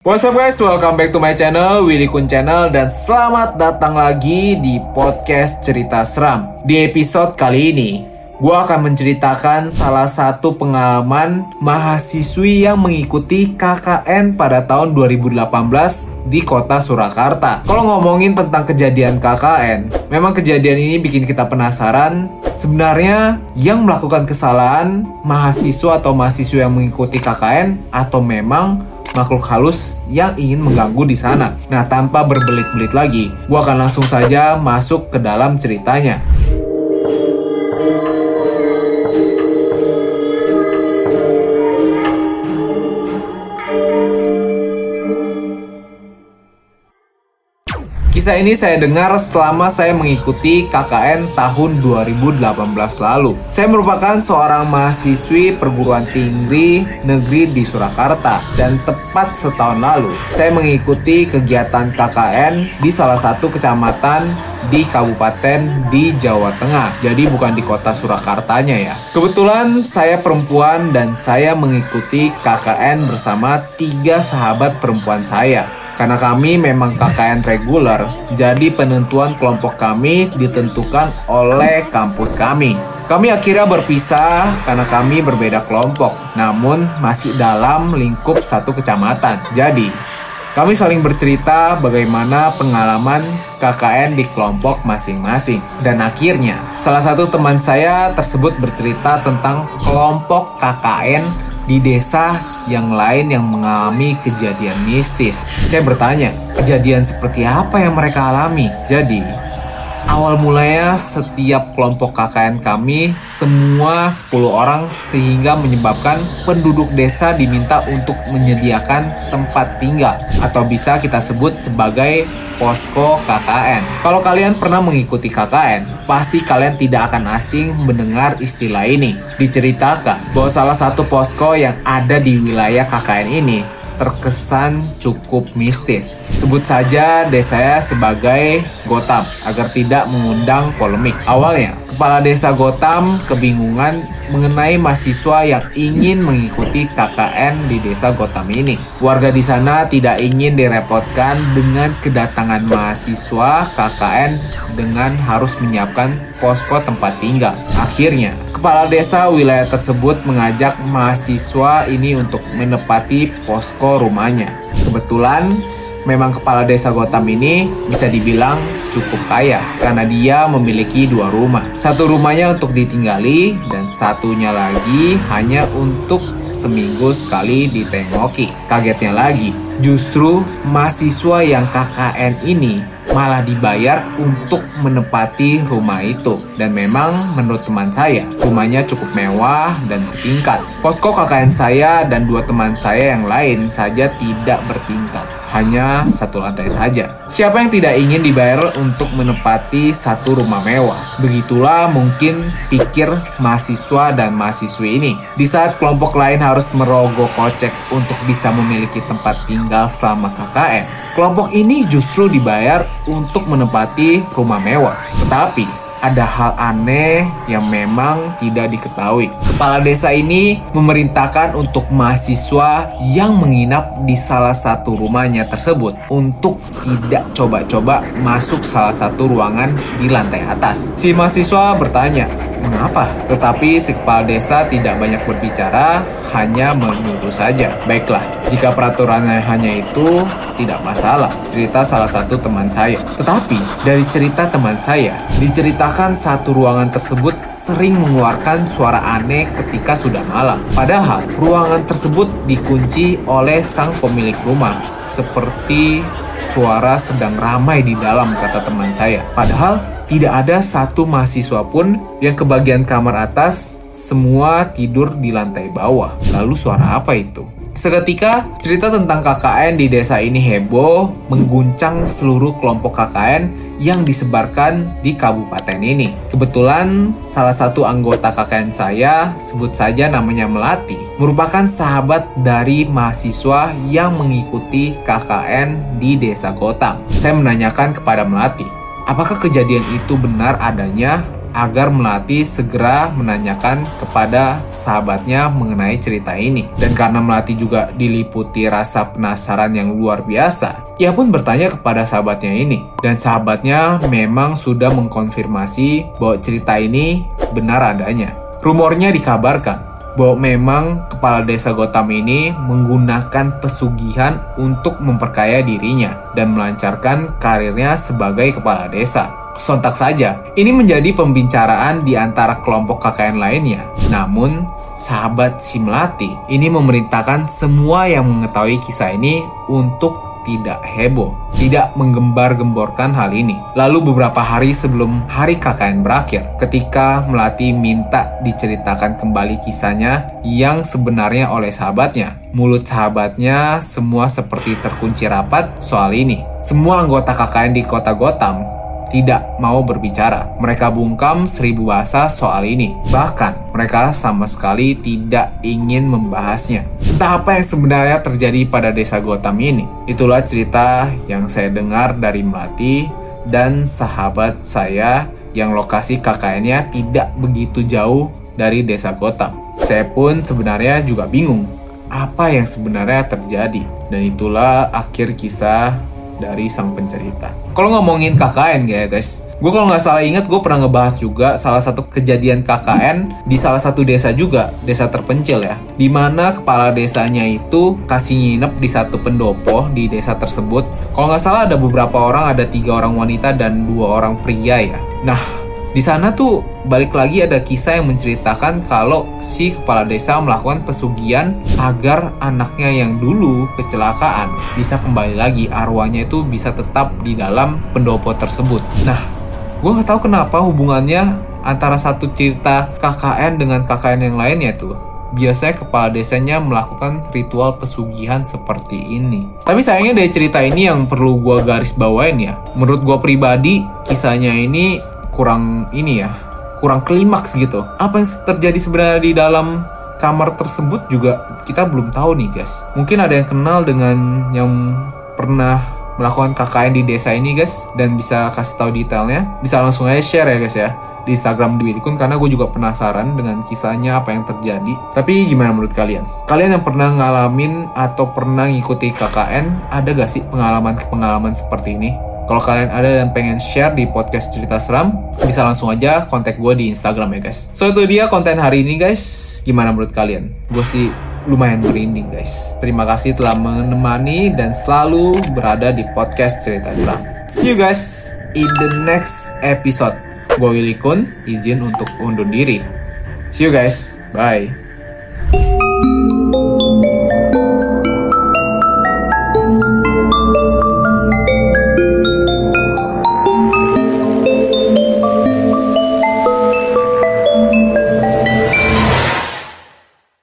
What's up guys, welcome back to my channel, Willy Kun Channel Dan selamat datang lagi di podcast cerita seram Di episode kali ini, gue akan menceritakan salah satu pengalaman mahasiswi yang mengikuti KKN pada tahun 2018 di kota Surakarta. Kalau ngomongin tentang kejadian KKN, memang kejadian ini bikin kita penasaran. Sebenarnya yang melakukan kesalahan mahasiswa atau mahasiswa yang mengikuti KKN atau memang makhluk halus yang ingin mengganggu di sana. Nah, tanpa berbelit-belit lagi, gua akan langsung saja masuk ke dalam ceritanya. Kisah ini saya dengar selama saya mengikuti KKN tahun 2018 lalu. Saya merupakan seorang mahasiswi perguruan tinggi negeri di Surakarta dan tepat setahun lalu saya mengikuti kegiatan KKN di salah satu kecamatan di kabupaten di Jawa Tengah. Jadi bukan di kota Surakartanya ya. Kebetulan saya perempuan dan saya mengikuti KKN bersama tiga sahabat perempuan saya. Karena kami memang KKN reguler, jadi penentuan kelompok kami ditentukan oleh kampus kami. Kami akhirnya berpisah karena kami berbeda kelompok, namun masih dalam lingkup satu kecamatan. Jadi, kami saling bercerita bagaimana pengalaman KKN di kelompok masing-masing. Dan akhirnya, salah satu teman saya tersebut bercerita tentang kelompok KKN di desa yang lain yang mengalami kejadian mistis. Saya bertanya, kejadian seperti apa yang mereka alami? Jadi, Awal mulanya setiap kelompok KKN kami semua 10 orang sehingga menyebabkan penduduk desa diminta untuk menyediakan tempat tinggal atau bisa kita sebut sebagai posko KKN. Kalau kalian pernah mengikuti KKN, pasti kalian tidak akan asing mendengar istilah ini. Diceritakan bahwa salah satu posko yang ada di wilayah KKN ini terkesan cukup mistis. Sebut saja desanya sebagai Gotham agar tidak mengundang polemik. Awalnya, kepala desa Gotham kebingungan mengenai mahasiswa yang ingin mengikuti KKN di desa Gotham ini. Warga di sana tidak ingin direpotkan dengan kedatangan mahasiswa KKN dengan harus menyiapkan posko tempat tinggal. Akhirnya, kepala desa wilayah tersebut mengajak mahasiswa ini untuk menepati posko rumahnya. Kebetulan, memang kepala desa Gotham ini bisa dibilang cukup kaya karena dia memiliki dua rumah. Satu rumahnya untuk ditinggali dan satunya lagi hanya untuk seminggu sekali ditengoki. Kagetnya lagi, justru mahasiswa yang KKN ini malah dibayar untuk menempati rumah itu. Dan memang menurut teman saya, rumahnya cukup mewah dan bertingkat. Posko KKN saya dan dua teman saya yang lain saja tidak bertingkat hanya satu lantai saja. Siapa yang tidak ingin dibayar untuk menempati satu rumah mewah? Begitulah mungkin pikir mahasiswa dan mahasiswi ini. Di saat kelompok lain harus merogoh kocek untuk bisa memiliki tempat tinggal selama KKN, kelompok ini justru dibayar untuk menempati rumah mewah. Tetapi ada hal aneh yang memang tidak diketahui. Kepala desa ini memerintahkan untuk mahasiswa yang menginap di salah satu rumahnya tersebut untuk tidak coba-coba masuk salah satu ruangan di lantai atas. Si mahasiswa bertanya, mengapa? Tetapi si kepala desa tidak banyak berbicara, hanya menyuruh saja. Baiklah, jika peraturannya hanya itu, tidak masalah. Cerita salah satu teman saya. Tetapi, dari cerita teman saya, diceritakan satu ruangan tersebut sering mengeluarkan suara aneh ketika sudah malam. Padahal, ruangan tersebut dikunci oleh sang pemilik rumah. Seperti suara sedang ramai di dalam, kata teman saya. Padahal, tidak ada satu mahasiswa pun yang kebagian kamar atas, semua tidur di lantai bawah. Lalu suara apa itu? Seketika, cerita tentang KKN di desa ini heboh, mengguncang seluruh kelompok KKN yang disebarkan di kabupaten ini. Kebetulan, salah satu anggota KKN saya, sebut saja namanya Melati, merupakan sahabat dari mahasiswa yang mengikuti KKN di desa Gotham. Saya menanyakan kepada Melati, apakah kejadian itu benar adanya agar Melati segera menanyakan kepada sahabatnya mengenai cerita ini. Dan karena Melati juga diliputi rasa penasaran yang luar biasa, ia pun bertanya kepada sahabatnya ini. Dan sahabatnya memang sudah mengkonfirmasi bahwa cerita ini benar adanya. Rumornya dikabarkan bahwa memang kepala desa Gotham ini menggunakan pesugihan untuk memperkaya dirinya dan melancarkan karirnya sebagai kepala desa. Sontak saja, ini menjadi pembicaraan di antara kelompok KKN lainnya. Namun, sahabat Simlati ini memerintahkan semua yang mengetahui kisah ini untuk tidak heboh, tidak menggembar-gemborkan hal ini. Lalu beberapa hari sebelum hari KKN berakhir, ketika Melati minta diceritakan kembali kisahnya yang sebenarnya oleh sahabatnya, mulut sahabatnya semua seperti terkunci rapat soal ini. Semua anggota KKN di kota Gotham tidak mau berbicara. Mereka bungkam seribu bahasa soal ini. Bahkan, mereka sama sekali tidak ingin membahasnya. Entah apa yang sebenarnya terjadi pada desa Gotham ini. Itulah cerita yang saya dengar dari Melati dan sahabat saya yang lokasi KKN-nya tidak begitu jauh dari desa Gotham. Saya pun sebenarnya juga bingung apa yang sebenarnya terjadi. Dan itulah akhir kisah dari sang pencerita. Kalau ngomongin KKN ya guys, gue kalau nggak salah inget gue pernah ngebahas juga salah satu kejadian KKN di salah satu desa juga, desa terpencil ya, di mana kepala desanya itu kasih nginep di satu pendopo di desa tersebut. Kalau nggak salah ada beberapa orang, ada tiga orang wanita dan dua orang pria ya. Nah, di sana tuh balik lagi ada kisah yang menceritakan kalau si kepala desa melakukan pesugihan agar anaknya yang dulu kecelakaan bisa kembali lagi arwahnya itu bisa tetap di dalam pendopo tersebut. Nah, gue nggak tahu kenapa hubungannya antara satu cerita KKN dengan KKN yang lainnya tuh biasanya kepala desanya melakukan ritual pesugihan seperti ini. Tapi sayangnya dari cerita ini yang perlu gue garis bawain ya. Menurut gue pribadi, kisahnya ini kurang ini ya kurang klimaks gitu apa yang terjadi sebenarnya di dalam kamar tersebut juga kita belum tahu nih guys mungkin ada yang kenal dengan yang pernah melakukan KKN di desa ini guys dan bisa kasih tahu detailnya bisa langsung aja share ya guys ya di Instagram Dwi Kun karena gue juga penasaran dengan kisahnya apa yang terjadi. Tapi gimana menurut kalian? Kalian yang pernah ngalamin atau pernah ngikuti KKN, ada gak sih pengalaman-pengalaman seperti ini? Kalau kalian ada dan pengen share di podcast cerita seram, bisa langsung aja kontak gue di Instagram ya guys. So itu dia konten hari ini guys. Gimana menurut kalian? Gue sih lumayan merinding guys. Terima kasih telah menemani dan selalu berada di podcast cerita seram. See you guys in the next episode. Gue Willy Kun, izin untuk undur diri. See you guys. Bye.